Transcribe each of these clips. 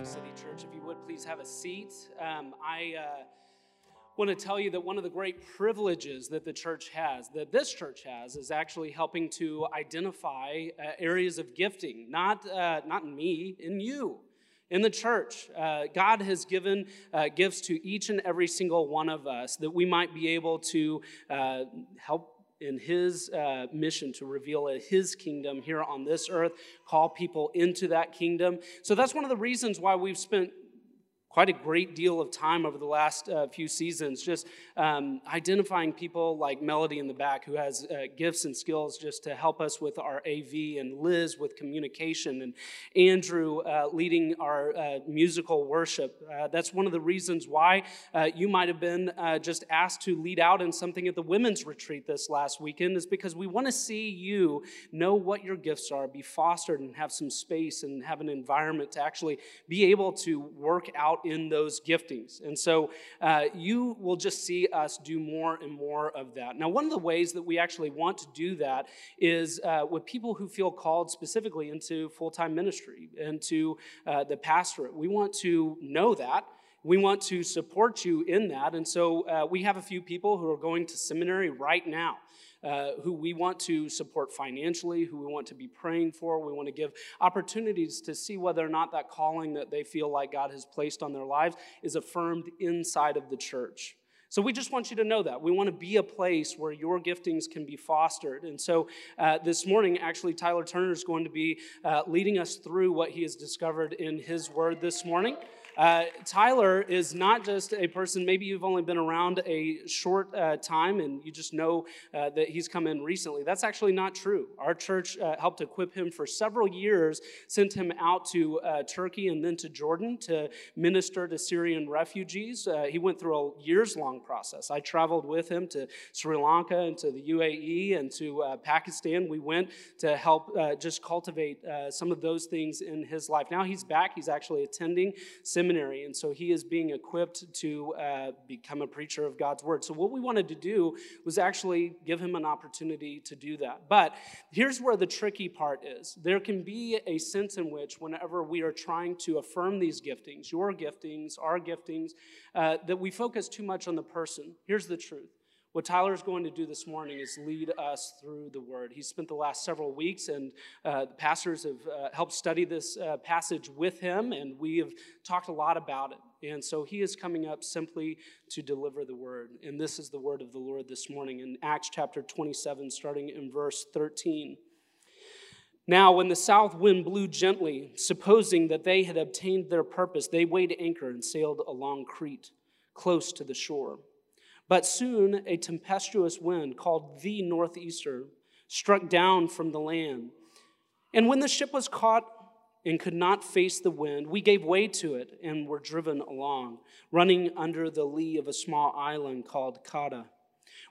morning, City Church. If you would please have a seat. Um, I uh, want to tell you that one of the great privileges that the church has, that this church has, is actually helping to identify uh, areas of gifting, not, uh, not in me, in you. In the church, uh, God has given uh, gifts to each and every single one of us that we might be able to uh, help in his uh, mission to reveal his kingdom here on this earth, call people into that kingdom. So that's one of the reasons why we've spent quite a great deal of time over the last uh, few seasons just um, identifying people like melody in the back who has uh, gifts and skills just to help us with our av and liz with communication and andrew uh, leading our uh, musical worship. Uh, that's one of the reasons why uh, you might have been just asked to lead out in something at the women's retreat this last weekend is because we want to see you know what your gifts are be fostered and have some space and have an environment to actually be able to work out in those giftings. And so uh, you will just see us do more and more of that. Now, one of the ways that we actually want to do that is uh, with people who feel called specifically into full time ministry, into uh, the pastorate. We want to know that. We want to support you in that. And so uh, we have a few people who are going to seminary right now. Uh, who we want to support financially, who we want to be praying for. We want to give opportunities to see whether or not that calling that they feel like God has placed on their lives is affirmed inside of the church. So we just want you to know that. We want to be a place where your giftings can be fostered. And so uh, this morning, actually, Tyler Turner is going to be uh, leading us through what he has discovered in his word this morning. Uh, Tyler is not just a person, maybe you've only been around a short uh, time and you just know uh, that he's come in recently. That's actually not true. Our church uh, helped equip him for several years, sent him out to uh, Turkey and then to Jordan to minister to Syrian refugees. Uh, he went through a years long process. I traveled with him to Sri Lanka and to the UAE and to Pakistan. We went to help just cultivate some of those things in his life. Now he's back, he's actually attending seminary, and so he is being equipped to uh, become a preacher of God's word. So, what we wanted to do was actually give him an opportunity to do that. But here's where the tricky part is there can be a sense in which, whenever we are trying to affirm these giftings, your giftings, our giftings, uh, that we focus too much on the person. Here's the truth what Tyler is going to do this morning is lead us through the Word. He's spent the last several weeks, and uh, the pastors have uh, helped study this uh, passage with him, and we have talked a lot about it. And so he is coming up simply to deliver the Word. And this is the Word of the Lord this morning in Acts chapter 27, starting in verse 13. Now, when the south wind blew gently, supposing that they had obtained their purpose, they weighed anchor and sailed along Crete, close to the shore. But soon a tempestuous wind called the Northeaster struck down from the land. And when the ship was caught and could not face the wind, we gave way to it and were driven along, running under the lee of a small island called Cauda.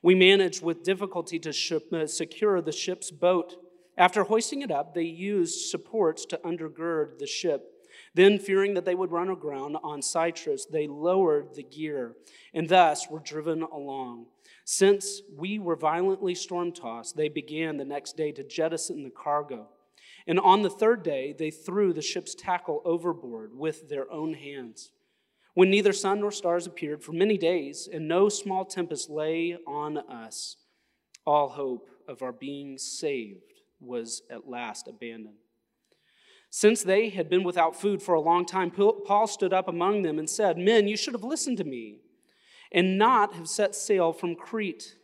We managed with difficulty to ship, uh, secure the ship's boat. After hoisting it up, they used supports to undergird the ship then, fearing that they would run aground on Syrtis, they lowered the gear and thus were driven along. Since we were violently storm tossed, they began the next day to jettison the cargo. And on the third day, they threw the ship's tackle overboard with their own hands. When neither sun nor stars appeared for many days, and no small tempest lay on us, all hope of our being saved was at last abandoned. Since they had been without food for a long time, Paul stood up among them and said, Men, you should have listened to me and not have set sail from Crete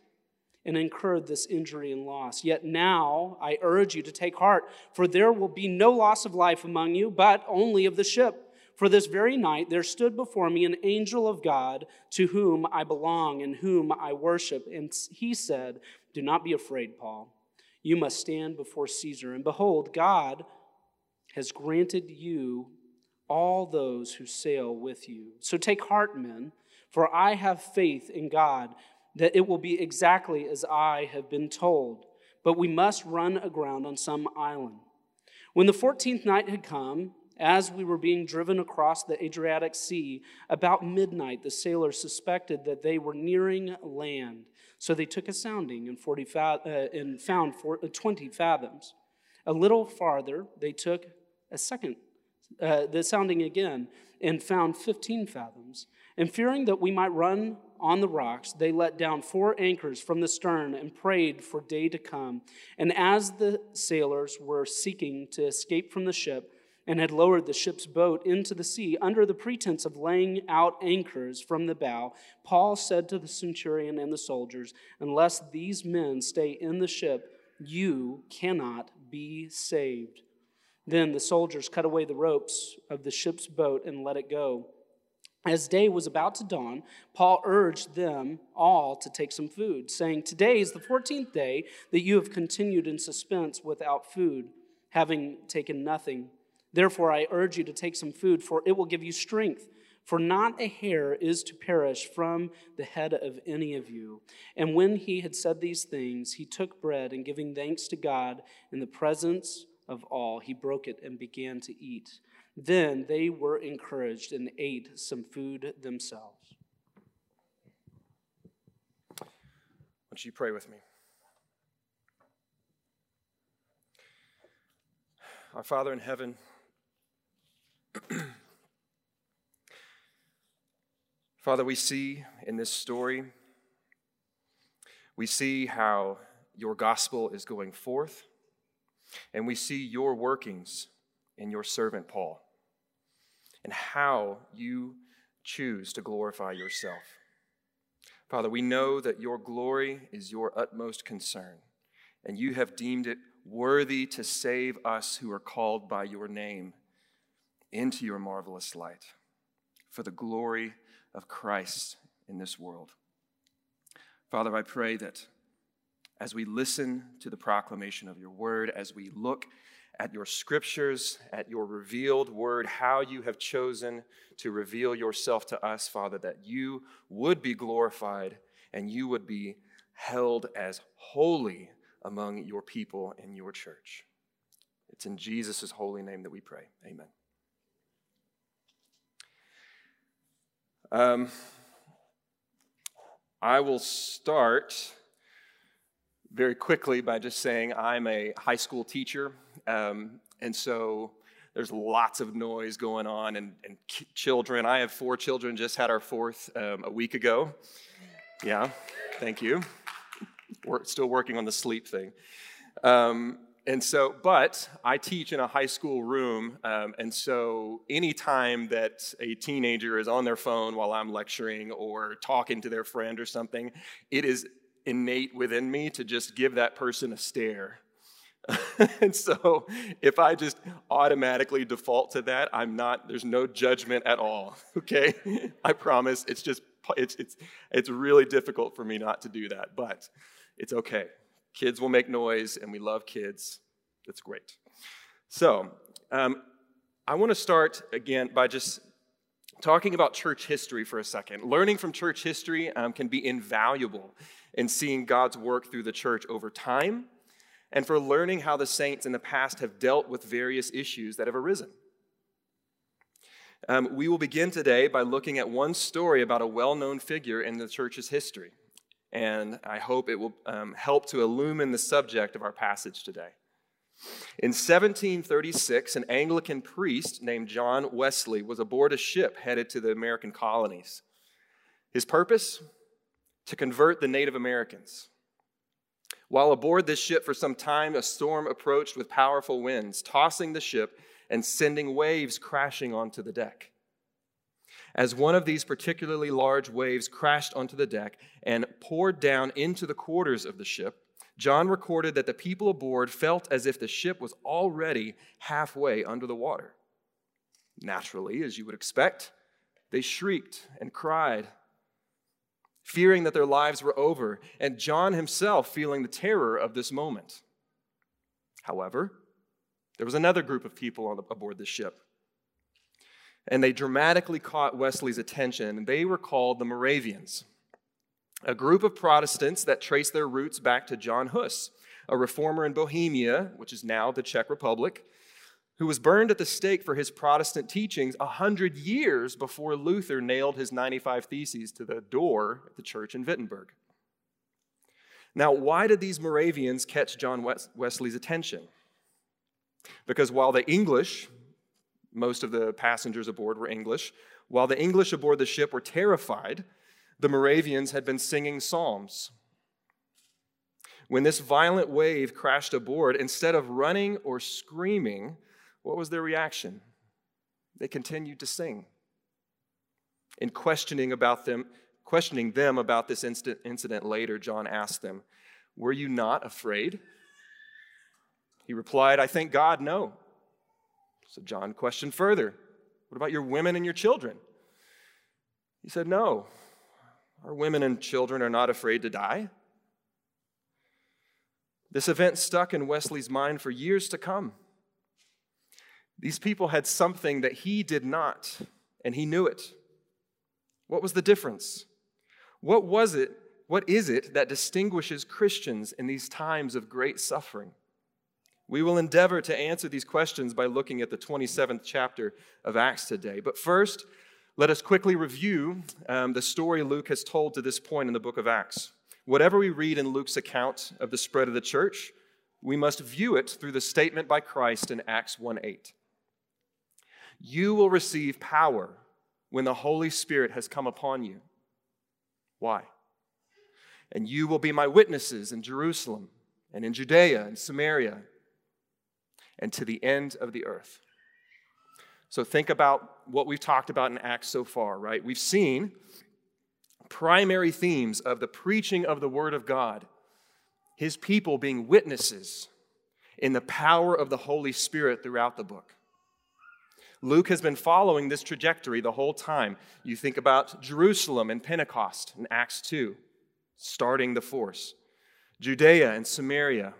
and incurred this injury and loss. Yet now I urge you to take heart, for there will be no loss of life among you, but only of the ship. For this very night there stood before me an angel of God to whom I belong and whom I worship. And he said, Do not be afraid, Paul. You must stand before Caesar. And behold, God has granted you all those who sail with you. So take heart, men, for I have faith in God that it will be exactly as I have been told. But we must run aground on some island. When the 14th night had come, as we were being driven across the Adriatic Sea, about midnight, the sailors suspected that they were nearing land. So they took a sounding and, 40 fa- uh, and found 20 fathoms. A little farther, they took a second uh, the sounding again, and found 15 fathoms. And fearing that we might run on the rocks, they let down four anchors from the stern and prayed for day to come. And as the sailors were seeking to escape from the ship, and had lowered the ship's boat into the sea under the pretense of laying out anchors from the bow, Paul said to the centurion and the soldiers, Unless these men stay in the ship, you cannot be saved. Then the soldiers cut away the ropes of the ship's boat and let it go. As day was about to dawn, Paul urged them all to take some food, saying, Today is the 14th day that you have continued in suspense without food, having taken nothing. Therefore, I urge you to take some food, for it will give you strength. For not a hair is to perish from the head of any of you. And when he had said these things, he took bread and giving thanks to God in the presence of all, he broke it and began to eat. Then they were encouraged and ate some food themselves. Would you pray with me? Our Father in heaven, Father, we see in this story, we see how your gospel is going forth, and we see your workings in your servant Paul and how you choose to glorify yourself. Father, we know that your glory is your utmost concern, and you have deemed it worthy to save us who are called by your name into your marvelous light for the glory of Christ in this world. Father, I pray that as we listen to the proclamation of your word, as we look at your scriptures, at your revealed word, how you have chosen to reveal yourself to us, Father, that you would be glorified and you would be held as holy among your people and your church. It's in Jesus' holy name that we pray. Amen. Um, I will start very quickly by just saying I'm a high school teacher. Um, and so there's lots of noise going on and, and children. I have four children, just had our fourth um, a week ago. Yeah, thank you. We're still working on the sleep thing. Um, and so, but I teach in a high school room, um, and so anytime that a teenager is on their phone while I'm lecturing or talking to their friend or something, it is innate within me to just give that person a stare and so if I just automatically default to that, I'm not, there's no judgment at all. Okay? I promise. It's just, it's, it's, it's really difficult for me not to do that, but it's okay. Kids will make noise, and we love kids. That's great. So, um, I want to start again by just talking about church history for a second. Learning from church history um, can be invaluable in seeing God's work through the church over time and for learning how the saints in the past have dealt with various issues that have arisen. Um, we will begin today by looking at one story about a well known figure in the church's history. And I hope it will um, help to illumine the subject of our passage today. In 1736, an Anglican priest named John Wesley was aboard a ship headed to the American colonies. His purpose? To convert the Native Americans. While aboard this ship for some time, a storm approached with powerful winds, tossing the ship and sending waves crashing onto the deck. As one of these particularly large waves crashed onto the deck and poured down into the quarters of the ship, John recorded that the people aboard felt as if the ship was already halfway under the water. Naturally, as you would expect, they shrieked and cried fearing that their lives were over, and John himself feeling the terror of this moment. However, there was another group of people on the, aboard the ship, and they dramatically caught Wesley's attention, and they were called the Moravians, a group of Protestants that traced their roots back to John Hus, a reformer in Bohemia, which is now the Czech Republic, who was burned at the stake for his Protestant teachings a hundred years before Luther nailed his 95 Theses to the door of the church in Wittenberg. Now, why did these Moravians catch John Wesley's attention? Because while the English Most of the passengers aboard were English. While the English aboard the ship were terrified, the Moravians had been singing psalms. When this violent wave crashed aboard, instead of running or screaming, what was their reaction? They continued to sing. In questioning about them, questioning them about this incident later, John asked them, Were you not afraid? He replied, I thank God, no. So John questioned further, What about your women and your children? He said, No, our women and children are not afraid to die. This event stuck in Wesley's mind for years to come. These people had something that he did not, and he knew it. What was the difference? What was it? What is it that distinguishes Christians in these times of great suffering? We will endeavor to answer these questions by looking at the 27th chapter of Acts today. But first, let us quickly review um, the story Luke has told to this point in the book of Acts. Whatever we read in Luke's account of the spread of the church, we must view it through the statement by Christ in Acts 1 8. You will receive power when the Holy Spirit has come upon you. Why? And you will be my witnesses in Jerusalem and in Judea and Samaria and to the end of the earth. So think about what we've talked about in Acts so far, right? We've seen primary themes of the preaching of the Word of God, His people being witnesses in the power of the Holy Spirit throughout the book. Luke has been following this trajectory the whole time. You think about Jerusalem and Pentecost in Acts 2, starting the force, Judea and Samaria.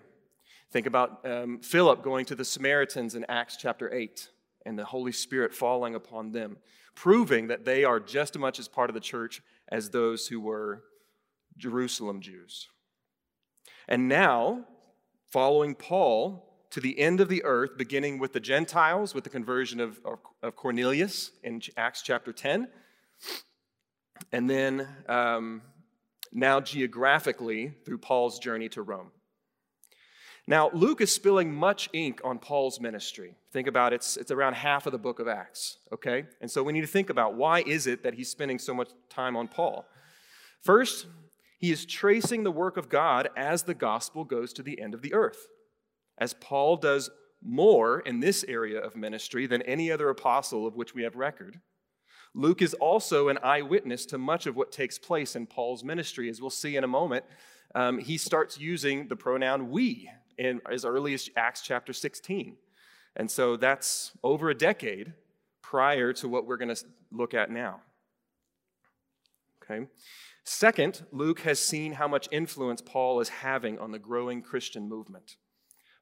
Think about um, Philip going to the Samaritans in Acts chapter 8 and the Holy Spirit falling upon them, proving that they are just as much as part of the church as those who were Jerusalem Jews. And now, following Paul to the end of the earth, beginning with the Gentiles, with the conversion of, of Cornelius in Acts chapter 10, and then um, now geographically through Paul's journey to Rome. Now, Luke is spilling much ink on Paul's ministry. Think about it, it's, it's around half of the book of Acts, okay? And so we need to think about why is it that he's spending so much time on Paul? First, he is tracing the work of God as the gospel goes to the end of the earth. As Paul does more in this area of ministry than any other apostle of which we have record. Luke is also an eyewitness to much of what takes place in Paul's ministry. As we'll see in a moment, um, he starts using the pronoun we in as early as Acts chapter 16. And so that's over a decade prior to what we're going to look at now. Okay. Second, Luke has seen how much influence Paul is having on the growing Christian movement.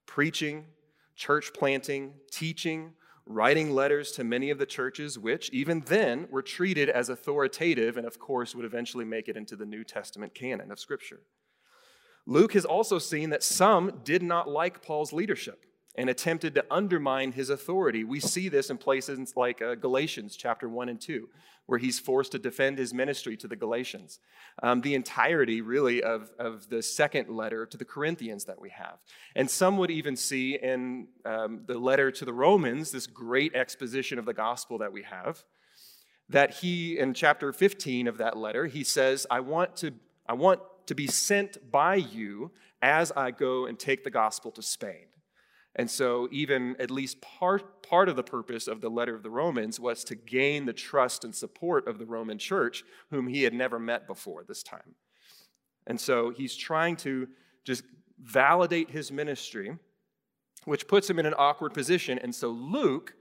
Preaching, church planting, teaching, writing letters to many of the churches, which even then were treated as authoritative and, of course, would eventually make it into the New Testament canon of Scripture. Luke has also seen that some did not like Paul's leadership and attempted to undermine his authority. We see this in places like uh, Galatians chapter 1 and 2, where he's forced to defend his ministry to the Galatians. Um, the entirety, really, of, of the second letter to the Corinthians that we have. And some would even see in um, the letter to the Romans, this great exposition of the gospel that we have, that he, in chapter 15 of that letter, he says, I want to, I want to be sent by you as I go and take the gospel to Spain. And so, even at least part, part of the purpose of the letter of the Romans was to gain the trust and support of the Roman church, whom he had never met before this time. And so, he's trying to just validate his ministry, which puts him in an awkward position. And so, Luke,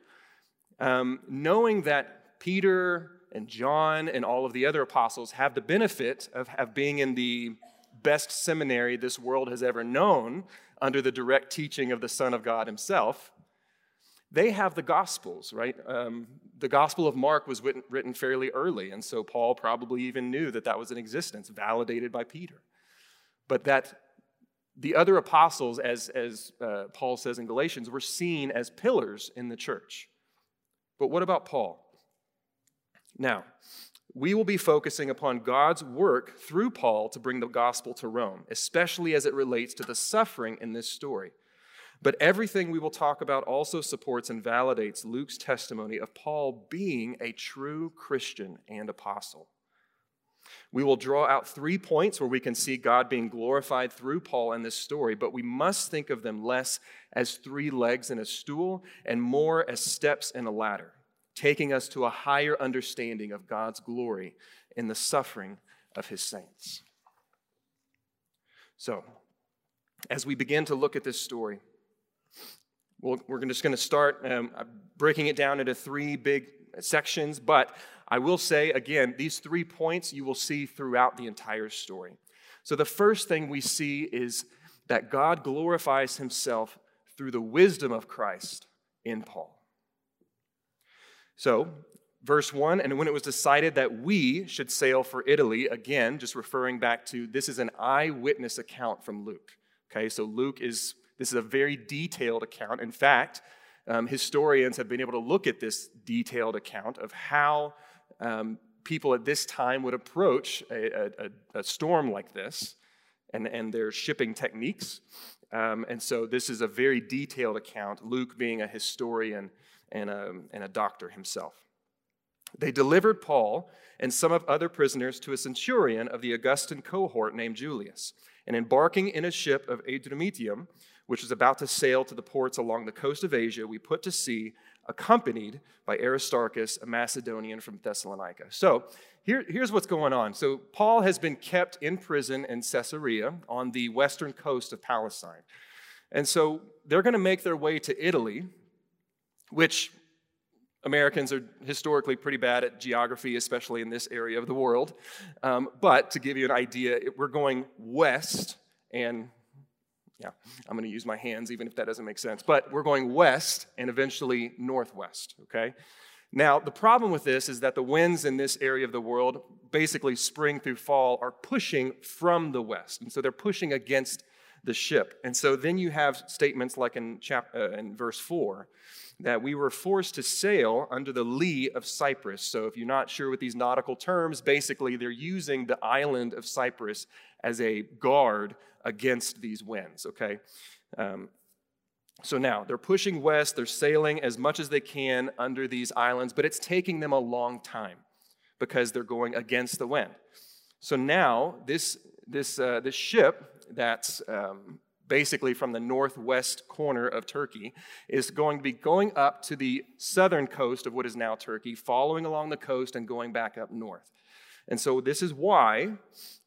um, knowing that Peter and John and all of the other apostles have the benefit of, of being in the best seminary this world has ever known under the direct teaching of the Son of God himself. They have the Gospels, right? Um, the Gospel of Mark was written, written fairly early, and so Paul probably even knew that that was in existence, validated by Peter. But that the other apostles, as, as uh, Paul says in Galatians, were seen as pillars in the church. But what about Paul? Now, we will be focusing upon God's work through Paul to bring the gospel to Rome, especially as it relates to the suffering in this story. But everything we will talk about also supports and validates Luke's testimony of Paul being a true Christian and apostle. We will draw out three points where we can see God being glorified through Paul in this story, but we must think of them less as three legs in a stool and more as steps in a ladder, taking us to a higher understanding of God's glory in the suffering of his saints. So, as we begin to look at this story, we are just going to start um, breaking it down into three big sections, but I will say again, these three points you will see throughout the entire story. So, the first thing we see is that God glorifies himself through the wisdom of Christ in Paul. So, verse 1 and when it was decided that we should sail for Italy, again, just referring back to this is an eyewitness account from Luke. Okay, so Luke is this is a very detailed account. In fact, um, historians have been able to look at this detailed account of how um, people at this time would approach a, a, a, storm like this and, and their shipping techniques. Um, and so this is a very detailed account, Luke being a historian and a, and a doctor himself. They delivered Paul and some of other prisoners to a centurion of the Augustan cohort named Julius. And embarking in a ship of Adramyttium, which was about to sail to the ports along the coast of Asia, we put to sea, accompanied by Aristarchus, a Macedonian from Thessalonica. So here, here's what's going on. So Paul has been kept in prison in Caesarea on the western coast of Palestine. And so they're going to make their way to Italy, which Americans are historically pretty bad at geography, especially in this area of the world. Um, but to give you an idea, we're going west and yeah, I'm going to use my hands even if that doesn't make sense. But we're going west and eventually northwest, okay? Now, the problem with this is that the winds in this area of the world, basically spring through fall, are pushing from the west. And so they're pushing against the ship. And so then you have statements like in, chap- uh, in verse 4 that we were forced to sail under the lee of Cyprus. So if you're not sure with these nautical terms, basically they're using the island of Cyprus as a guard against these winds, okay? Um, so now they're pushing west, they're sailing as much as they can under these islands, but it's taking them a long time because they're going against the wind. So now this, this, uh, this ship that's um, basically from the northwest corner of Turkey is going to be going up to the southern coast of what is now Turkey, following along the coast and going back up north. And so this is why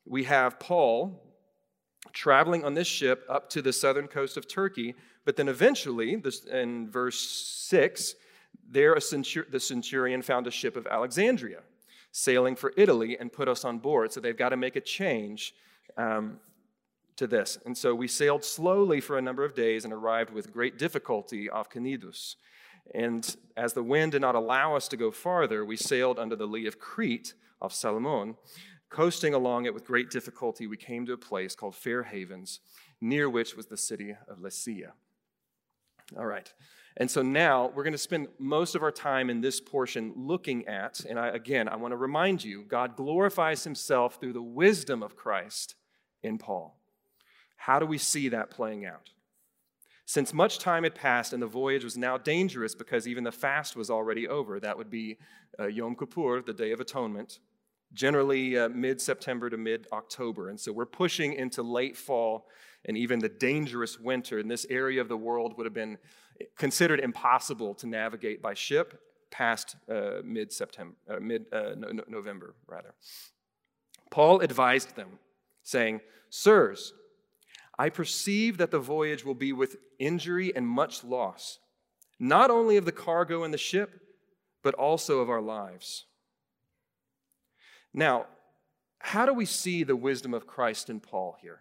we have Paul traveling on this ship up to the southern coast of Turkey. But then eventually, this, in verse 6, there centur- the centurion found a ship of Alexandria sailing for Italy and put us on board. So they've got to make a change um, to this. And so we sailed slowly for a number of days and arrived with great difficulty off Cnidus. And as the wind did not allow us to go farther, we sailed under the lee of Crete off Salmone. Coasting along it with great difficulty, we came to a place called Fair Havens, near which was the city of Lasea. All right. And so now we're going to spend most of our time in this portion looking at, and I, again, I want to remind you God glorifies himself through the wisdom of Christ in Paul. How do we see that playing out? Since much time had passed and the voyage was now dangerous because even the fast was already over, that would be uh, Yom Kippur, the Day of Atonement, generally uh, mid September to mid October. And so we're pushing into late fall and even the dangerous winter. And this area of the world would have been considered impossible to navigate by ship past uh, mid September, uh, mid uh, no, November, rather. Paul advised them, saying, Sirs, I perceive that the voyage will be with injury and much loss, not only of the cargo and the ship, but also of our lives. Now, how do we see the wisdom of Christ in Paul here?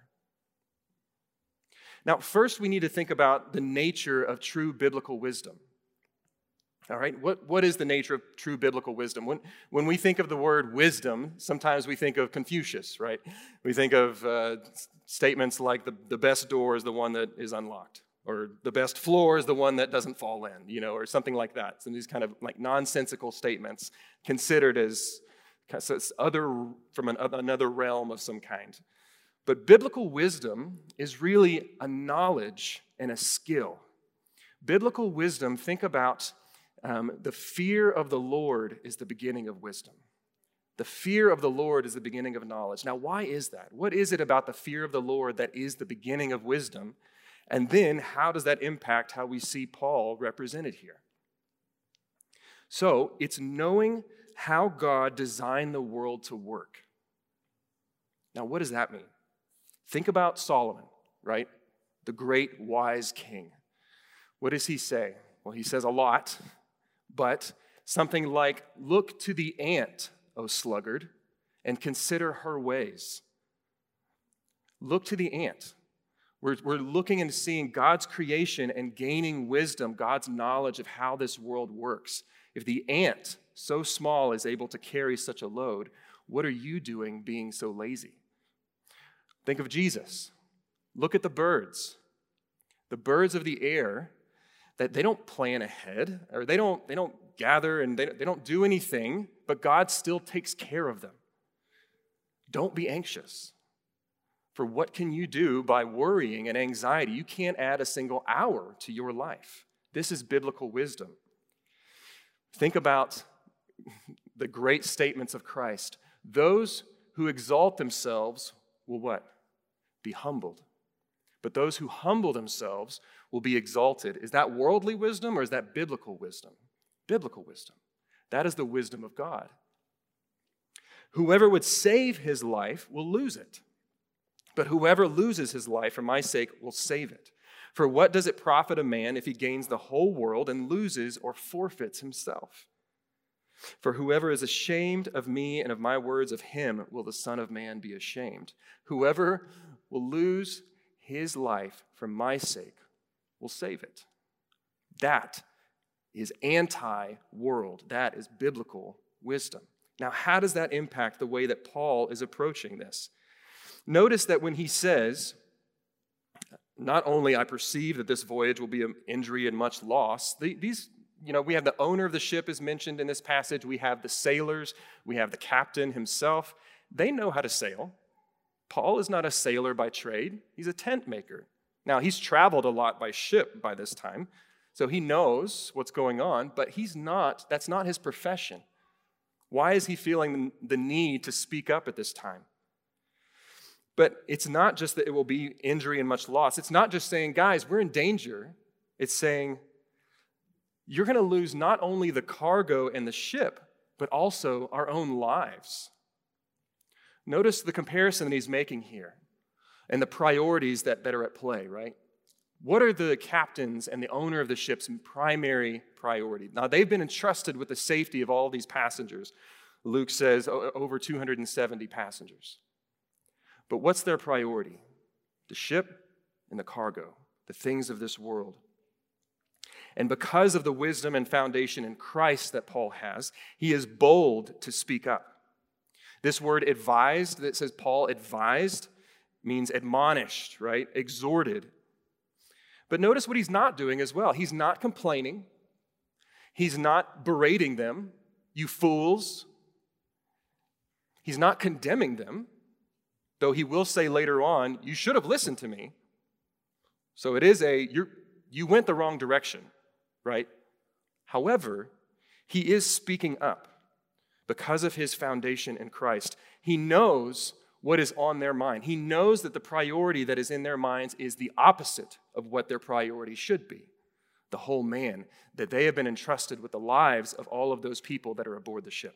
Now, first, we need to think about the nature of true biblical wisdom. All right, what, what is the nature of true biblical wisdom? When, when we think of the word wisdom, sometimes we think of Confucius, right? We think of uh, statements like the, the best door is the one that is unlocked, or the best floor is the one that doesn't fall in, you know, or something like that. Some of these kind of like nonsensical statements considered as other from an, another realm of some kind. But biblical wisdom is really a knowledge and a skill. Biblical wisdom, think about um, the fear of the Lord is the beginning of wisdom. The fear of the Lord is the beginning of knowledge. Now, why is that? What is it about the fear of the Lord that is the beginning of wisdom? And then, how does that impact how we see Paul represented here? So, it's knowing how God designed the world to work. Now, what does that mean? Think about Solomon, right? The great wise king. What does he say? Well, he says a lot, but something like, Look to the ant, O sluggard, and consider her ways. Look to the ant. We're, we're looking and seeing God's creation and gaining wisdom, God's knowledge of how this world works. If the ant, so small, is able to carry such a load, what are you doing being so lazy? Think of Jesus. Look at the birds. The birds of the air that they don't plan ahead or they don't, they don't gather and they, they don't do anything, but God still takes care of them. Don't be anxious. For what can you do by worrying and anxiety? You can't add a single hour to your life. This is biblical wisdom. Think about the great statements of Christ. Those who exalt themselves will what? Be humbled. But those who humble themselves will be exalted. Is that worldly wisdom or is that biblical wisdom? Biblical wisdom. That is the wisdom of God. Whoever would save his life will lose it. But whoever loses his life for my sake will save it. For what does it profit a man if he gains the whole world and loses or forfeits himself? For whoever is ashamed of me and of my words of him will the Son of Man be ashamed. Whoever will lose his life for my sake will save it. That is anti world. That is biblical wisdom. Now, how does that impact the way that Paul is approaching this? Notice that when he says, not only I perceive that this voyage will be an injury and much loss, these, you know, we have the owner of the ship is mentioned in this passage, we have the sailors, we have the captain himself. They know how to sail. Paul is not a sailor by trade, he's a tent maker. Now, he's traveled a lot by ship by this time, so he knows what's going on, but he's not, that's not his profession. Why is he feeling the need to speak up at this time? But it's not just that it will be injury and much loss. It's not just saying, guys, we're in danger. It's saying, you're going to lose not only the cargo and the ship, but also our own lives. Notice the comparison that he's making here and the priorities that, that are at play, right? What are the captains and the owner of the ship's primary priority? Now, they've been entrusted with the safety of all these passengers. Luke says over 270 passengers. But what's their priority? The ship and the cargo, the things of this world. And because of the wisdom and foundation in Christ that Paul has, he is bold to speak up. This word advised, that says Paul advised, means admonished, right? Exhorted. But notice what he's not doing as well. He's not complaining, he's not berating them, you fools. He's not condemning them, though he will say later on, You should have listened to me. So it is a, you're you went the wrong direction, right? However, he is speaking up because of his foundation in Christ. He knows what is on their mind. He knows that the priority that is in their minds is the opposite of what their priority should be the whole man, that they have been entrusted with the lives of all of those people that are aboard the ship.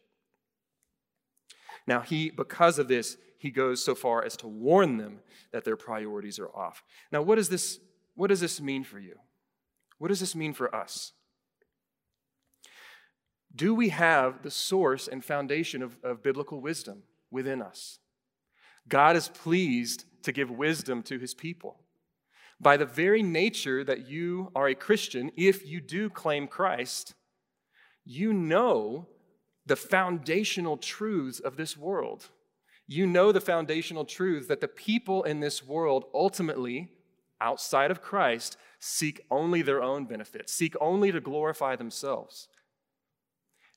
Now, he, because of this, he goes so far as to warn them that their priorities are off. Now, what does this, what does this mean for you? What does this mean for us? Do we have the source and foundation of, of biblical wisdom within us? God is pleased to give wisdom to his people. By the very nature that you are a Christian, if you do claim Christ, you know the foundational truths of this world. You know the foundational truths that the people in this world ultimately, outside of Christ, seek only their own benefit, seek only to glorify themselves.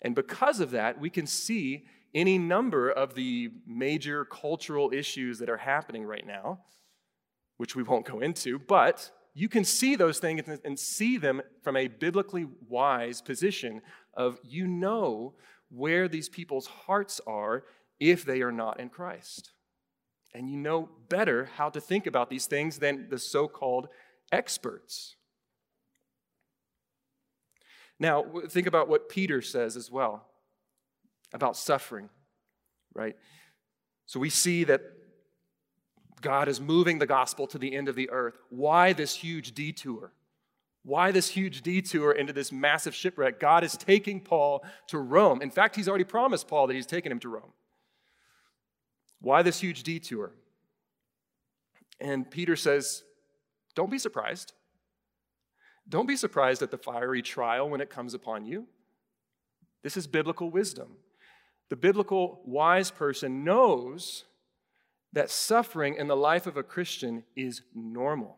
And because of that, we can see any number of the major cultural issues that are happening right now, which we won't go into, but you can see those things and see them from a biblically wise position of you know where these people's hearts are if they are not in Christ. And you know better how to think about these things than the so called experts. Now, think about what Peter says as well about suffering, right? So we see that God is moving the gospel to the end of the earth. Why this huge detour? Why this huge detour into this massive shipwreck? God is taking Paul to Rome. In fact, he's already promised Paul that he's taking him to Rome. Why this huge detour? And Peter says, Don't be surprised. Don't be surprised at the fiery trial when it comes upon you. This is biblical wisdom. The biblical wise person knows that suffering in the life of a Christian is normal.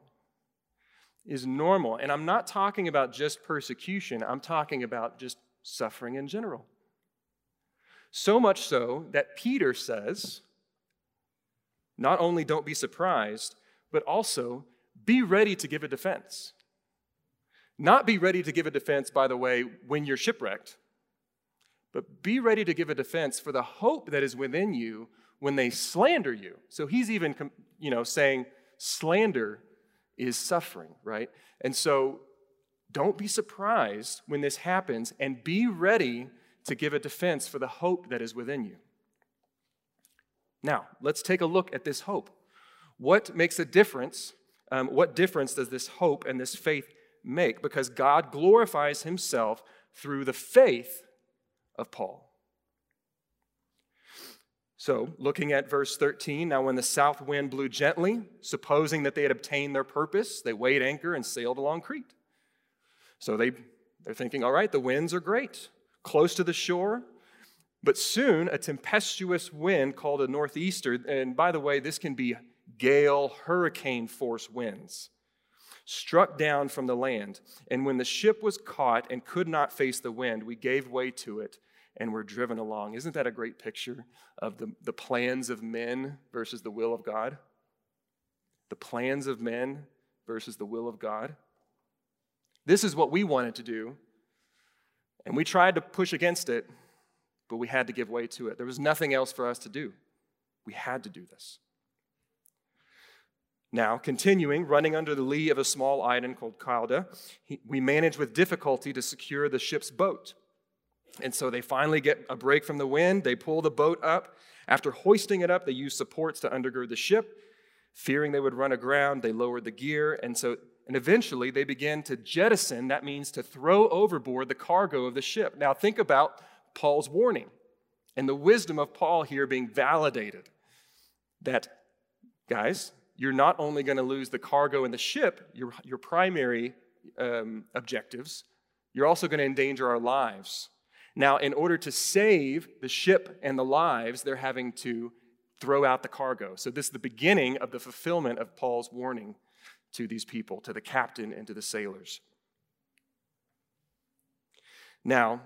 Is normal. And I'm not talking about just persecution, I'm talking about just suffering in general. So much so that Peter says, not only don't be surprised, but also be ready to give a defense. Not be ready to give a defense, by the way, when you're shipwrecked, but be ready to give a defense for the hope that is within you when they slander you. So he's even, you know, saying slander is suffering, right? And so don't be surprised when this happens and be ready to give a defense for the hope that is within you. Now, let's take a look at this hope. What makes a difference? Um, what difference does this hope and this faith make? Because God glorifies himself through the faith of Paul. So, looking at verse 13, now when the south wind blew gently, supposing that they had obtained their purpose, they weighed anchor and sailed along Crete. So they, they're thinking, all right, the winds are great, close to the shore. But soon, a tempestuous wind called a northeaster, and by the way, this can be gale, hurricane force winds, struck down from the land. And when the ship was caught and could not face the wind, we gave way to it and were driven along. Isn't that a great picture of the, the plans of men versus the will of God? The plans of men versus the will of God. This is what we wanted to do, and we tried to push against it, but we had to give way to it. There was nothing else for us to do. We had to do this. Now, continuing, running under the lee of a small island called Cauda, we manage with difficulty to secure the ship's boat. And so they finally get a break from the wind. They pull the boat up. After hoisting it up, they use supports to undergird the ship. Fearing they would run aground, they lowered the gear. And so, and eventually they begin to jettison. That means to throw overboard the cargo of the ship. Now, think about Paul's warning and the wisdom of Paul here being validated. That, guys, you're not only going to lose the cargo and the ship, your, your primary um, objectives, you're also going to endanger our lives. Now, in order to save the ship and the lives, they're having to throw out the cargo. So, this is the beginning of the fulfillment of Paul's warning to these people, to the captain and to the sailors. Now,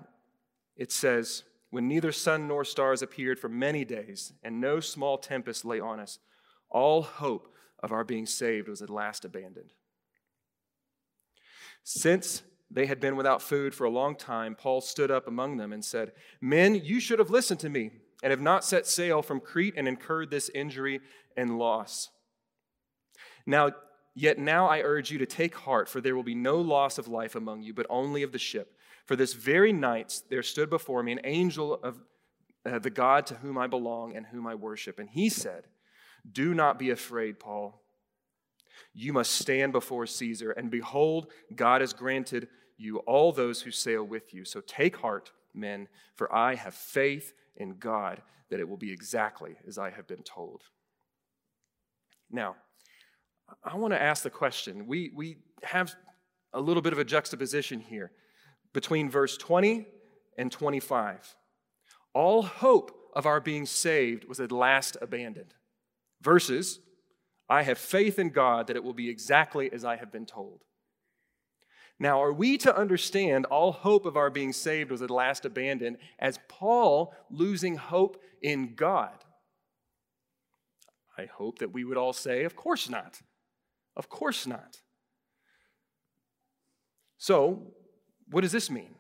it says, When neither sun nor stars appeared for many days, and no small tempest lay on us, all hope of our being saved was at last abandoned. Since they had been without food for a long time, Paul stood up among them and said, Men, you should have listened to me and have not set sail from Crete and incurred this injury and loss. Now, yet now I urge you to take heart, for there will be no loss of life among you, but only of the ship. For this very night there stood before me an angel of uh, the God to whom I belong and whom I worship. And he said, Do not be afraid, Paul. You must stand before Caesar, and behold, God has granted you all those who sail with you. So take heart, men, for I have faith in God that it will be exactly as I have been told. Now, I want to ask the question. We, we have a little bit of a juxtaposition here between verse 20 and 25. All hope of our being saved was at last abandoned. Verses, I have faith in God that it will be exactly as I have been told. Now, are we to understand all hope of our being saved was at last abandoned as Paul losing hope in God? I hope that we would all say, of course not. Of course not. So, what does this mean?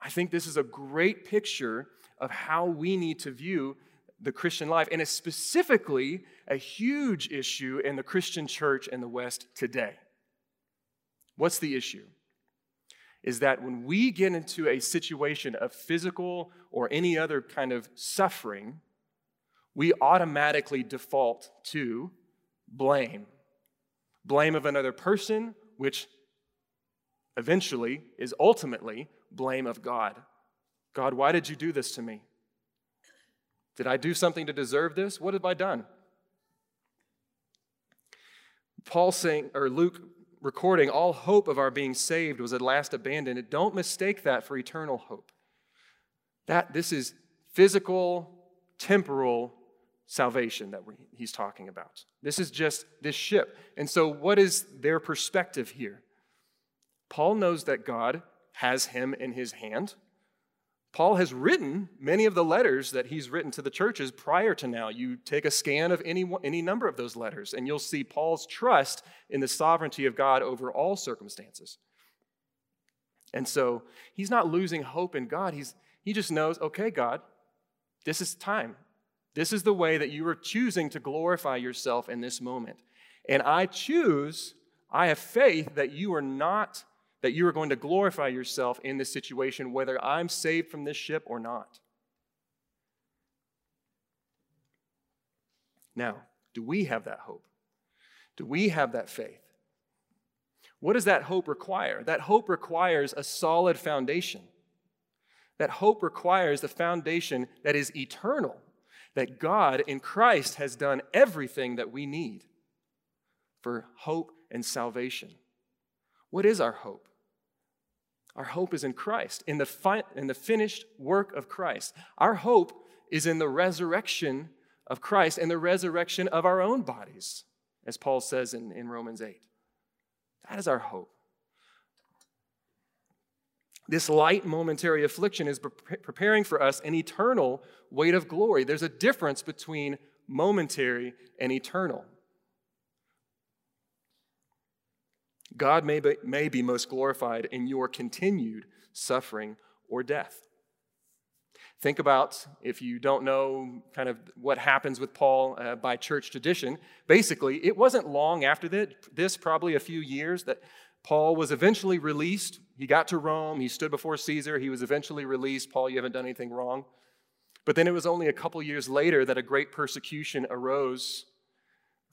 I think this is a great picture of how we need to view the Christian life, and it's specifically a huge issue in the Christian church in the West today. What's the issue? Is that when we get into a situation of physical or any other kind of suffering, we automatically default to blame. Blame of another person, which eventually is ultimately blame of God. God, why did you do this to me? Did I do something to deserve this? What have I done? Paul saying, or Luke recording, all hope of our being saved was at last abandoned. Don't mistake that for eternal hope. That this is physical, temporal salvation that he's talking about. This is just this ship. And so, what is their perspective here? Paul knows that God has him in his hand. Paul has written many of the letters that he's written to the churches prior to now. You take a scan of any, any number of those letters, and you'll see Paul's trust in the sovereignty of God over all circumstances. And so he's not losing hope in God. He's, he just knows, okay, God, this is time. This is the way that you are choosing to glorify yourself in this moment. And I choose, I have faith that you are not that you are going to glorify yourself in this situation, whether I'm saved from this ship or not. Now, do we have that hope? Do we have that faith? What does that hope require? That hope requires a solid foundation. That hope requires the foundation that is eternal, that God in Christ has done everything that we need for hope and salvation. What is our hope? Our hope is in Christ, in the, fi- in the finished work of Christ. Our hope is in the resurrection of Christ and the resurrection of our own bodies, as Paul says in, in Romans 8. That is our hope. This light momentary affliction is pre- preparing for us an eternal weight of glory. There's a difference between momentary and eternal. God may be, may be most glorified in your continued suffering or death. Think about if you don't know kind of what happens with Paul uh, by church tradition. Basically, it wasn't long after that, this, probably a few years, that Paul was eventually released. He got to Rome, he stood before Caesar, he was eventually released. Paul, you haven't done anything wrong. But then it was only a couple years later that a great persecution arose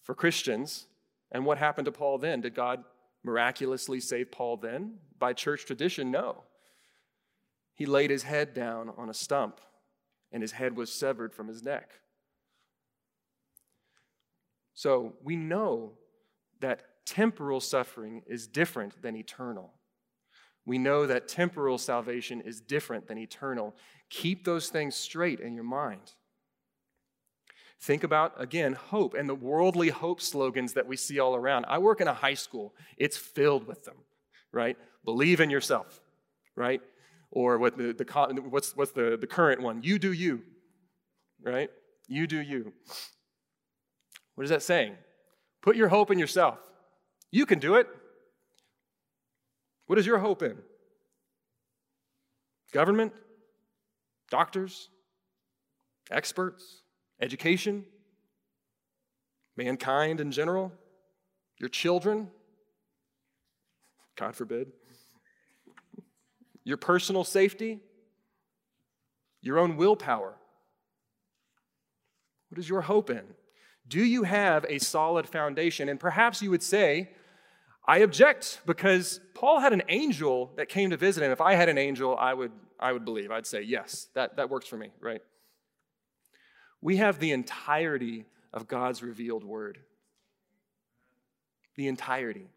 for Christians. And what happened to Paul then? Did God miraculously save Paul then? By church tradition, no. He laid his head down on a stump, and his head was severed from his neck. So we know that temporal suffering is different than eternal. We know that temporal salvation is different than eternal. Keep those things straight in your mind. Think about, again, hope and the worldly hope slogans that we see all around. I work in a high school, it's filled with them, right? Believe in yourself, right? Or what the, the, what's, what's the, the current one? You do you, right? You do you. What is that saying? Put your hope in yourself. You can do it. What is your hope in? Government? Doctors? Experts? Education, mankind in general, your children, God forbid, your personal safety, your own willpower. What is your hope in? Do you have a solid foundation? And perhaps you would say, I object because Paul had an angel that came to visit him. If I had an angel, I would, I would believe. I'd say, yes, that, that works for me, right? We have the entirety of God's revealed word. The entirety.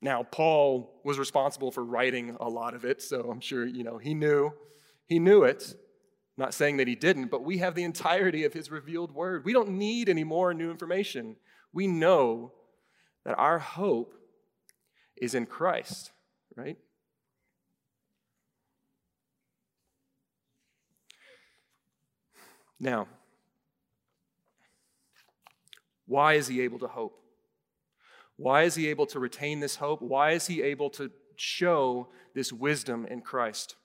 Now, Paul was responsible for writing a lot of it, so I'm sure, you know, he knew. He knew it. Not saying that he didn't, but we have the entirety of his revealed word. We don't need any more new information. We know that our hope is in Christ, right? Now, why is he able to hope? Why is he able to retain this hope? Why is he able to show this wisdom in Christ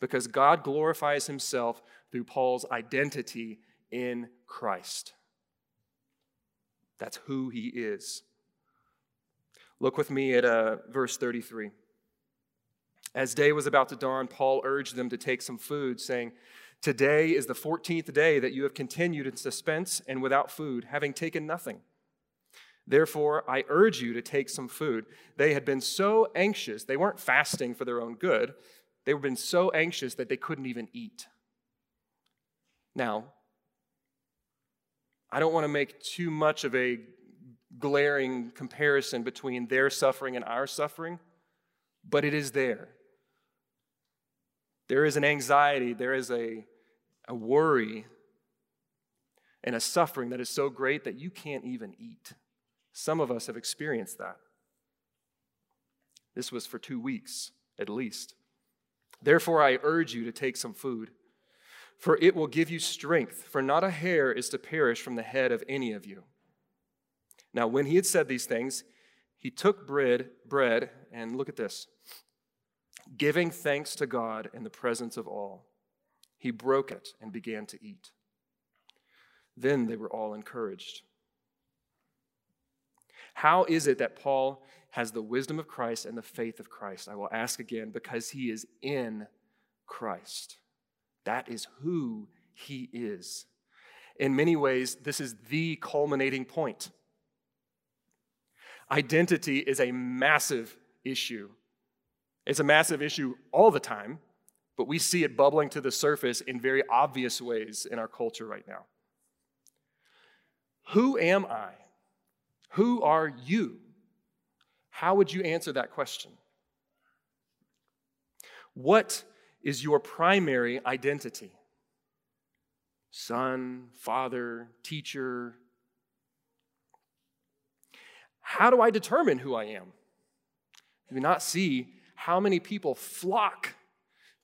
because God glorifies himself through Paul's identity in Christ. That's who he is. Look with me at uh, verse 33. As day was about to dawn, Paul urged them to take some food, saying, Today is the 14th day that you have continued in suspense and without food, having taken nothing. Therefore, I urge you to take some food. They had been so anxious, they weren't fasting for their own good, they had been so anxious that they couldn't even eat. Now, I don't want to make too much of a glaring comparison between their suffering and our suffering, but it is there. There is an anxiety, there is a, a worry, and a suffering that is so great that you can't even eat. Some of us have experienced that. This was for two weeks at least. Therefore, I urge you to take some food, for it will give you strength, for not a hair is to perish from the head of any of you. Now, when he had said these things, he took bread, bread, and look at this, giving thanks to God in the presence of all. He broke it and began to eat. Then they were all encouraged. How is it that Paul has the wisdom of Christ and the faith of Christ? I will ask again because he is in Christ. That is who he is. In many ways, this is the culminating point. Identity is a massive issue. It's a massive issue all the time, but we see it bubbling to the surface in very obvious ways in our culture right now. Who am I? Who are you? How would you answer that question? What is your primary identity? Son, father, teacher? How do I determine who I am? Do you not see how many people flock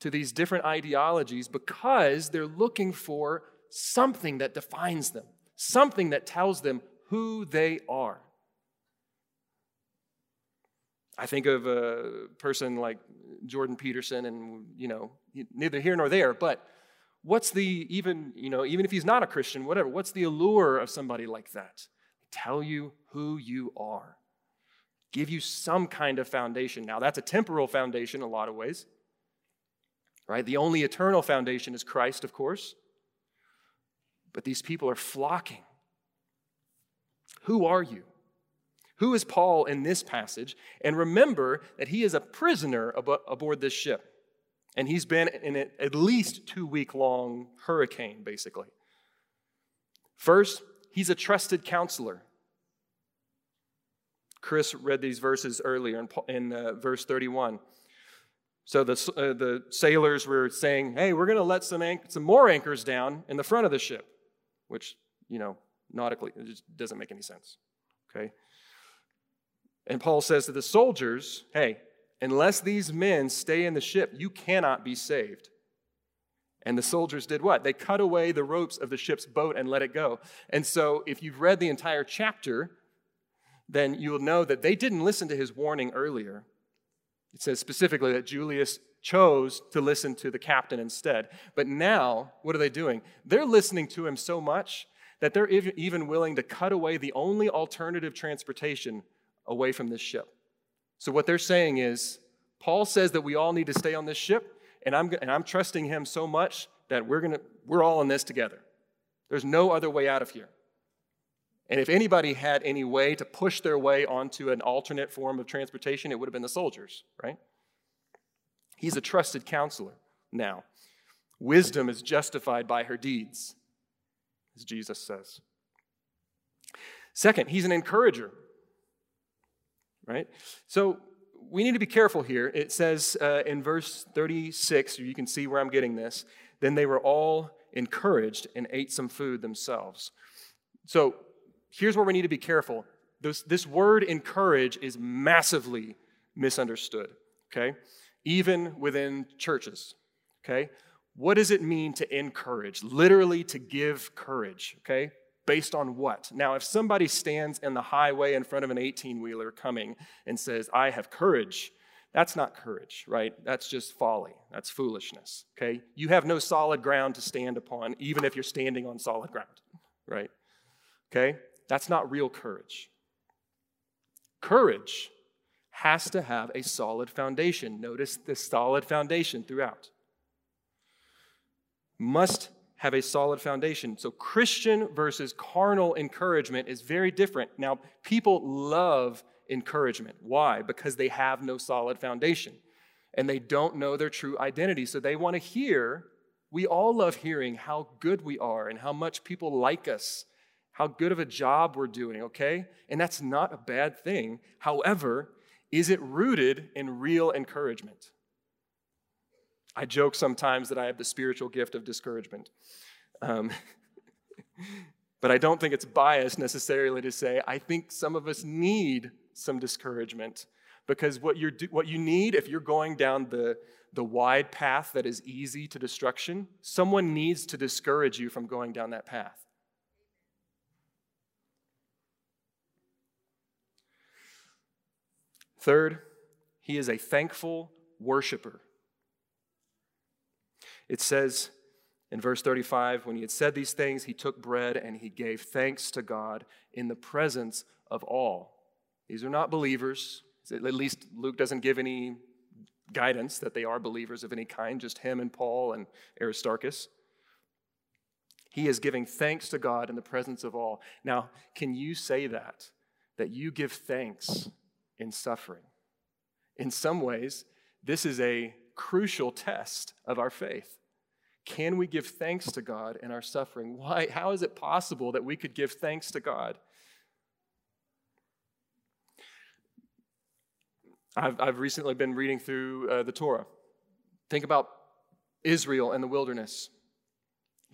to these different ideologies because they're looking for something that defines them, something that tells them who they are. I think of a person like Jordan Peterson, and you know, neither here nor there, but what's the even, you know, even if he's not a Christian, whatever, what's the allure of somebody like that? Tell you who you are. Give you some kind of foundation. Now, that's a temporal foundation in a lot of ways. Right? The only eternal foundation is Christ, of course. But these people are flocking who are you? Who is Paul in this passage? And remember that he is a prisoner aboard this ship. And he's been in an at least two week long hurricane, basically. First, he's a trusted counselor. Chris read these verses earlier in, in uh, verse 31. So the, uh, the sailors were saying, hey, we're going to let some, anch- some more anchors down in the front of the ship, which, you know, nautically. It just doesn't make any sense. Okay? And Paul says to the soldiers, hey, unless these men stay in the ship, you cannot be saved. And the soldiers did what? They cut away the ropes of the ship's boat and let it go. And so, if you've read the entire chapter, then you'll know that they didn't listen to his warning earlier. It says specifically that Julius chose to listen to the captain instead. But now, what are they doing? They're listening to him so much that they're even willing to cut away the only alternative transportation away from this ship. So, what they're saying is, Paul says that we all need to stay on this ship, and I'm, and I'm trusting him so much that we're, gonna, we're all in this together. There's no other way out of here. And if anybody had any way to push their way onto an alternate form of transportation, it would have been the soldiers, right? He's a trusted counselor now. Wisdom is justified by her deeds as Jesus says. Second, he's an encourager, right? So we need to be careful here. It says uh, in verse 36, you can see where I'm getting this, then they were all encouraged and ate some food themselves. So here's where we need to be careful. This, this word encourage is massively misunderstood, okay? Even within churches, okay? What does it mean to encourage? Literally, to give courage, okay? Based on what? Now, if somebody stands in the highway in front of an 18 wheeler coming and says, I have courage, That's not courage, right? That's just folly. That's foolishness, okay? You have no solid ground to stand upon, even if you're standing on solid ground, right? Okay? That's not real courage. Courage has to have a solid foundation. Notice the solid foundation throughout. Must have a solid foundation. So, Christian versus carnal encouragement is very different. Now, people love encouragement. Why? Because they have no solid foundation and they don't know their true identity. So, they want to hear. We all love hearing how good we are and how much people like us, how good of a job we're doing, okay? And that's not a bad thing. However, is it rooted in real encouragement? I joke sometimes that I have the spiritual gift of discouragement. Um, but I don't think it's biased necessarily to say, I think some of us need some discouragement. Because what, you're, what you need, if you're going down the, the wide path that is easy to destruction, someone needs to discourage you from going down that path. Third, he is a thankful worshiper. It says in verse 35 when he had said these things, he took bread and he gave thanks to God in the presence of all. These are not believers. At least Luke doesn't give any guidance that they are believers of any kind, just him and Paul and Aristarchus. He is giving thanks to God in the presence of all. Now, can you say that? That you give thanks in suffering? In some ways, this is a crucial test of our faith. Can we give thanks to God in our suffering? Why? How is it possible that we could give thanks to God? I've, I've recently been reading through uh, the Torah. Think about Israel and the wilderness.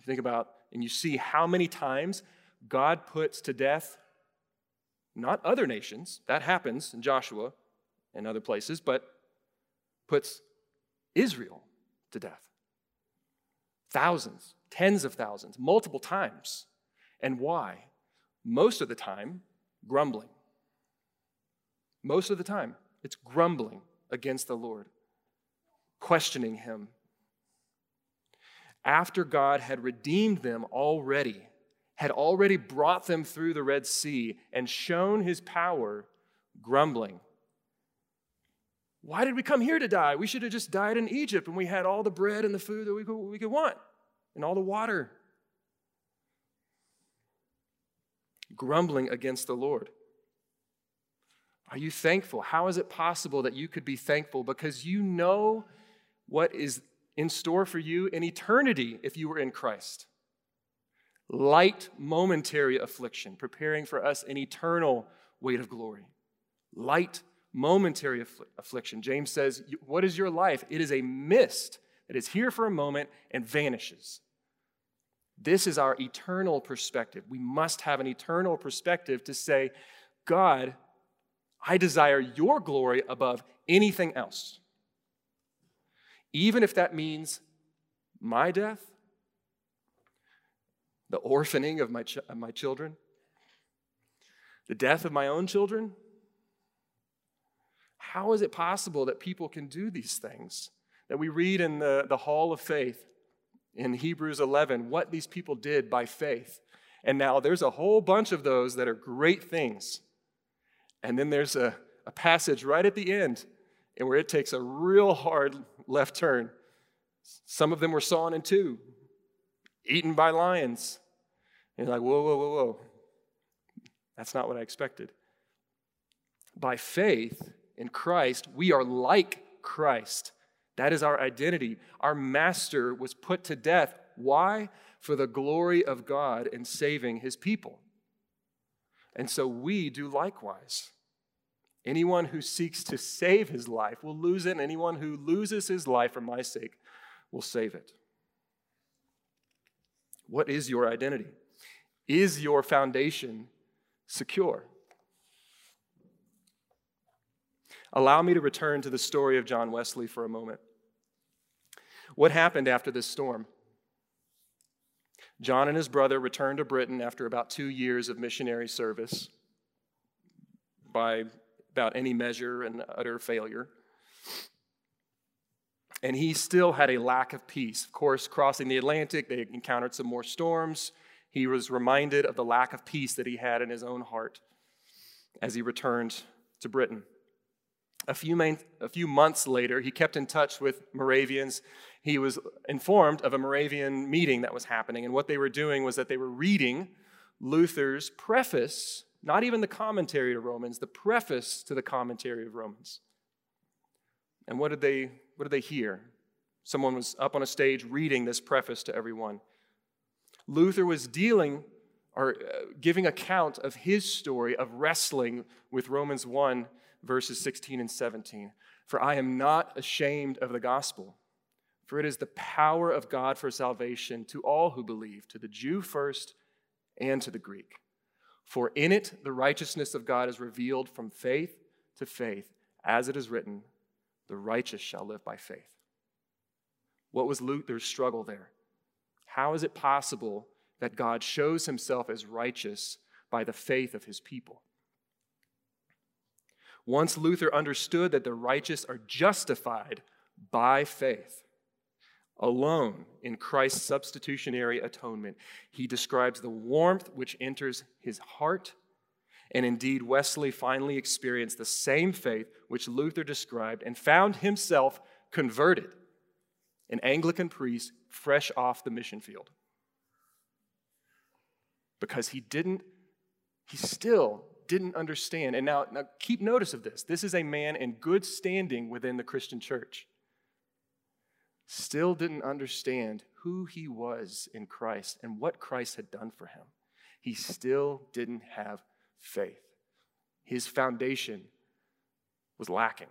Think about, and you see how many times God puts to death not other nations, that happens in Joshua and other places, but puts Israel to death. Thousands, tens of thousands, multiple times. And why? Most of the time, grumbling. Most of the time, it's grumbling against the Lord, questioning Him. After God had redeemed them already, had already brought them through the Red Sea and shown His power, grumbling. Why did we come here to die? We should have just died in Egypt and we had all the bread and the food that we could, we could want and all the water. Grumbling against the Lord. Are you thankful? How is it possible that you could be thankful? Because you know what is in store for you in eternity if you were in Christ. Light, momentary affliction, preparing for us an eternal weight of glory. Light, momentary affliction. James says, What is your life? It is a mist that is here for a moment and vanishes. This is our eternal perspective. We must have an eternal perspective to say, God, I desire your glory above anything else. Even if that means my death, the orphaning of my, ch- of my children, the death of my own children, how is it possible that people can do these things? That we read in the, the Hall of Faith in Hebrews 11 what these people did by faith. And now there's a whole bunch of those that are great things. And then there's a, a passage right at the end and where it takes a real hard left turn. Some of them were sawn in two, eaten by lions. You're like, whoa, whoa, whoa, whoa. That's not what I expected. By faith, in Christ, we are like Christ. That is our identity. Our master was put to death. Why? For the glory of God and saving his people. And so we do likewise. Anyone who seeks to save his life will lose it, and anyone who loses his life for my sake will save it. What is your identity? Is your foundation secure? Allow me to return to the story of John Wesley for a moment. What happened after this storm? John and his brother returned to Britain after about two years of missionary service by about any measure and utter failure. And he still had a lack of peace. Of course, crossing the Atlantic, they encountered some more storms. He was reminded of the lack of peace that he had in his own heart as he returned to Britain. A few, main, a few months later, he kept in touch with Moravians. He was informed of a Moravian meeting that was happening, and what they were doing was that they were reading Luther's preface, not even the commentary to Romans, the preface to the commentary of Romans. And what did they, what did they hear? Someone was up on a stage reading this preface to everyone. Luther was dealing or uh, giving account of his story of wrestling with Romans 1 verses 16 and 17. For I am not ashamed of the gospel, for it is the power of God for salvation to all who believe, to the Jew first and to the Greek. For in it the righteousness of God is revealed from faith to faith, as it is written, the righteous shall live by faith. What was Luther's struggle there? How is it possible that God shows himself as righteous by the faith of his people? Once Luther understood that the righteous are justified by faith alone in Christ's substitutionary atonement, he describes the warmth which enters his heart. And indeed, Wesley finally experienced the same faith which Luther described and found himself converted, an Anglican priest fresh off the mission field. Because he didn't, he still didn't understand. And now, now keep notice of this. This is a man in good standing within the Christian church. Still didn't understand who he was in Christ and what Christ had done for him. He still didn't have faith. His foundation was lacking.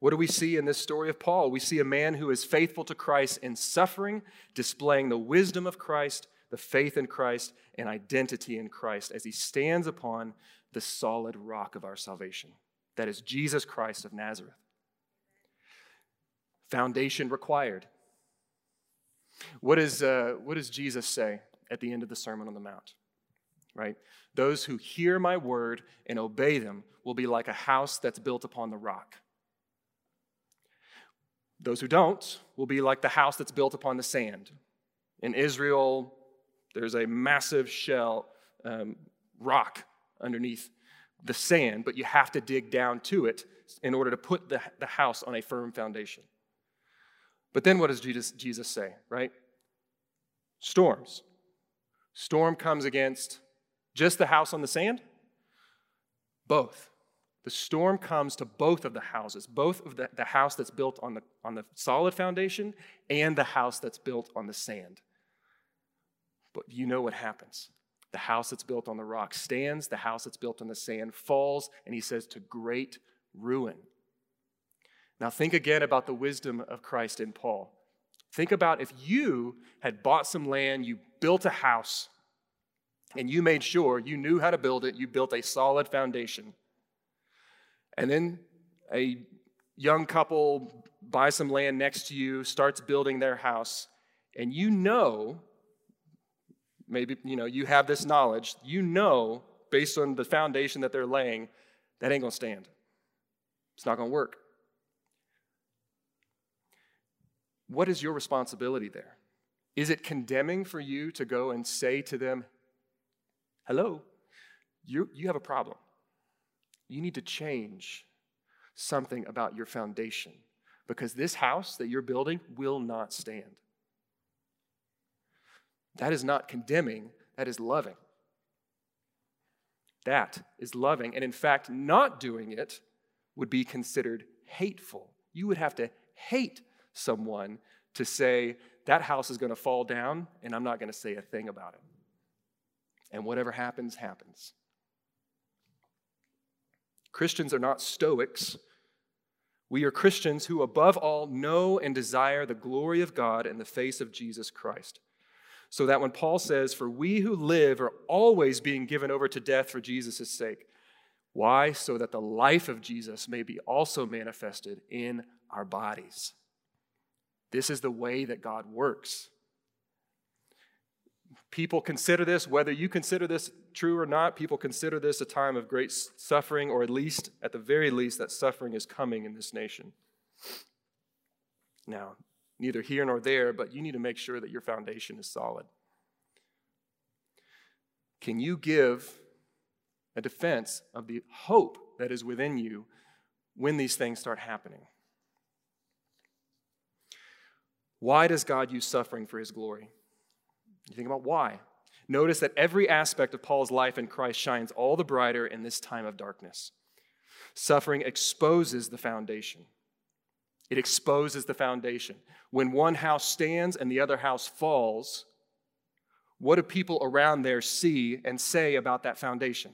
What do we see in this story of Paul? We see a man who is faithful to Christ in suffering, displaying the wisdom of Christ the faith in Christ and identity in Christ as he stands upon the solid rock of our salvation. That is Jesus Christ of Nazareth. Foundation required. What, is, uh, what does Jesus say at the end of the Sermon on the Mount? Right? Those who hear my word and obey them will be like a house that's built upon the rock. Those who don't will be like the house that's built upon the sand. In Israel, there's a massive shell, um, rock underneath the sand, but you have to dig down to it in order to put the, the house on a firm foundation. But then what does Jesus, Jesus say, right? Storms. Storm comes against just the house on the sand? Both. The storm comes to both of the houses, both of the, the house that's built on the, on the solid foundation and the house that's built on the sand. But you know what happens. The house that's built on the rock stands, the house that's built on the sand falls, and he says, to great ruin. Now, think again about the wisdom of Christ in Paul. Think about if you had bought some land, you built a house, and you made sure you knew how to build it, you built a solid foundation. And then a young couple buys some land next to you, starts building their house, and you know maybe you know you have this knowledge. You know based on the foundation that they're laying that ain't to stand. It's not to work. What is your responsibility there? Is it condemning for you to go and say to them hello you, you have a problem you need to change something about your foundation because this house that you're building will not stand that is not condemning, that is loving. That is loving. And in fact, not doing it would be considered hateful. You would have to hate someone to say, that house is going to fall down, and I'm not going to say a thing about it. And whatever happens, happens. Christians are not Stoics. We are Christians who, above all, know and desire the glory of God in the face of Jesus Christ. So that when Paul says, For we who live are always being given over to death for Jesus' sake. Why? So that the life of Jesus may be also manifested in our bodies. This is the way that God works. People consider this, whether you consider this true or not, people consider this a time of great suffering, or at least, at the very least, that suffering is coming in this nation. Now, neither here nor there, but you need to make sure that your foundation is solid. Can you give a defense of the hope that is within you when these things start happening? Why does God use suffering for his glory? You think about why. Notice that every aspect of Paul's life in Christ shines all the brighter in this time of darkness. Suffering exposes the foundation. It exposes the foundation. When one house stands and the other house falls, what do people around there see and say about that foundation?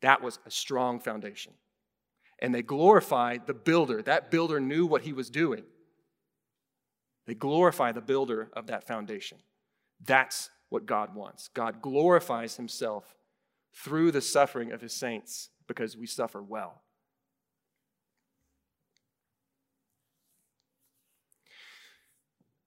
That was a strong foundation. And they glorify the builder. That builder knew what he was doing. They glorify the builder of that foundation. That's what God wants. God glorifies himself through the suffering of his saints because we suffer well.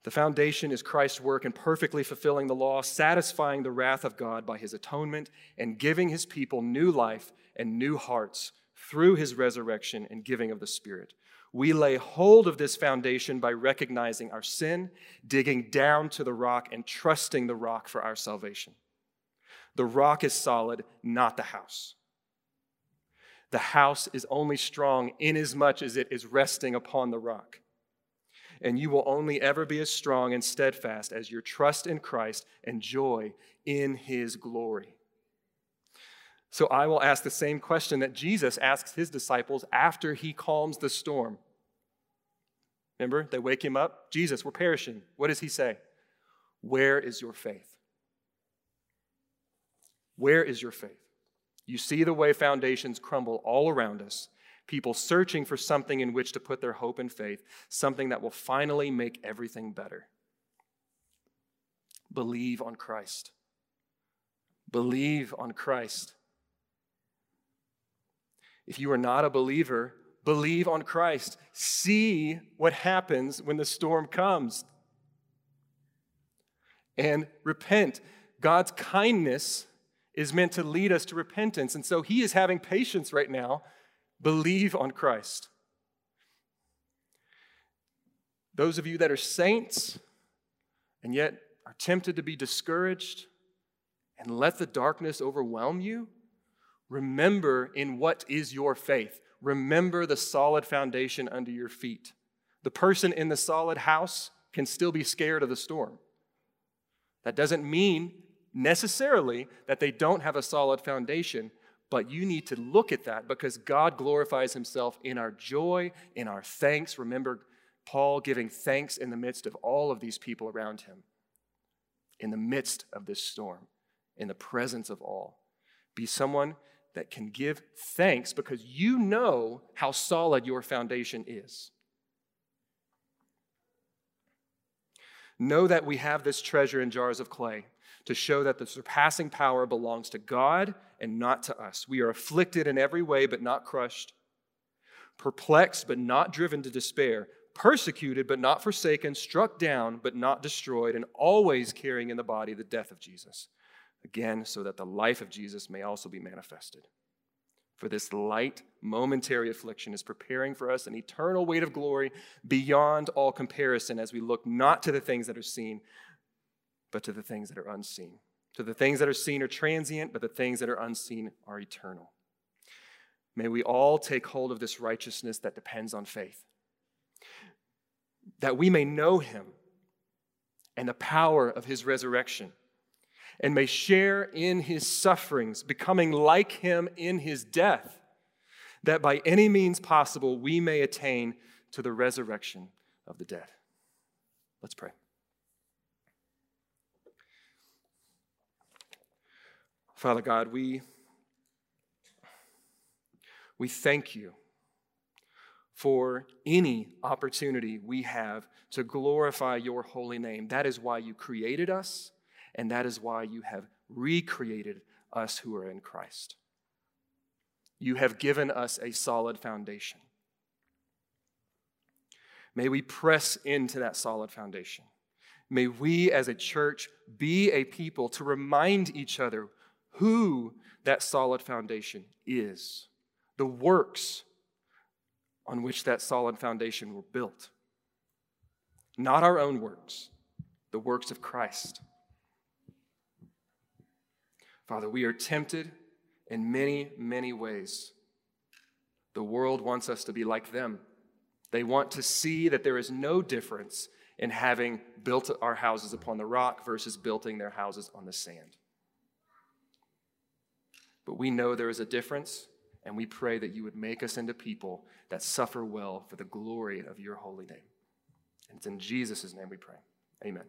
The foundation is Christ's work in perfectly fulfilling the law, satisfying the wrath of God by his atonement, and giving his people new life and new hearts through his resurrection and giving of the Spirit. We lay hold of this foundation by recognizing our sin, digging down to the rock, and trusting the rock for our salvation. The rock is solid, not the house. The house is only strong inasmuch as it is resting upon the rock. And you will only ever be as strong and steadfast as your trust in Christ and joy in his glory. So I will ask the same question that Jesus asks his disciples after he calms the storm. Remember, they wake him up. Jesus, we're perishing. What does he say? Where is your faith? Where is your faith? You see the way foundations crumble all around us, people searching for something in which to put their hope and faith, something that will finally make everything better. Believe on Christ. Believe on Christ. If you are not a believer, believe on Christ. See what happens when the storm comes. And repent. God's kindness is meant to lead us to repentance. And so he is having patience right now. Believe on Christ. Those of you that are saints and yet are tempted to be discouraged and let the darkness overwhelm you, remember in what is your faith remember the solid foundation under your feet. The person in the solid house can still be scared of the storm. That doesn't mean necessarily that they don't have a solid foundation, but you need to look at that because God glorifies himself in our joy, in our thanks. Remember Paul giving thanks in the midst of all of these people around him, in the midst of this storm, in the presence of all. Be someone that can give thanks because you know how solid your foundation is. Know that we have this treasure in jars of clay to show that the surpassing power belongs to God and not to us. We are afflicted in every way, but not crushed, perplexed, but not driven to despair, persecuted, but not forsaken, struck down, but not destroyed, and always carrying in the body the death of Jesus again, so that the life of Jesus may also be manifested. For this light, momentary affliction is preparing for us an eternal weight of glory beyond all comparison as we look not to the things that are seen, but to the things that are unseen. To the things that are seen are transient, but the things that are unseen are eternal. May we all take hold of this righteousness that depends on faith, that we may know him and the power of his resurrection and may share in his sufferings, becoming like him in his death, that by any means possible we may attain to the resurrection of the dead. Let's pray. Father God, we, we thank you for any opportunity we have to glorify your holy name. That is why you created us and that is why you have recreated us who are in Christ. You have given us a solid foundation. May we press into that solid foundation. May we as a church be a people to remind each other who that solid foundation is, the works on which that solid foundation were built. Not our own works, the works of Christ. Father, we are tempted in many, many ways. The world wants us to be like them. They want to see that there is no difference in having built our houses upon the rock versus building their houses on the sand. But we know there is a difference, and we pray that you would make us into people that suffer well for the glory of your holy name. And it's in Jesus' name we pray. Amen.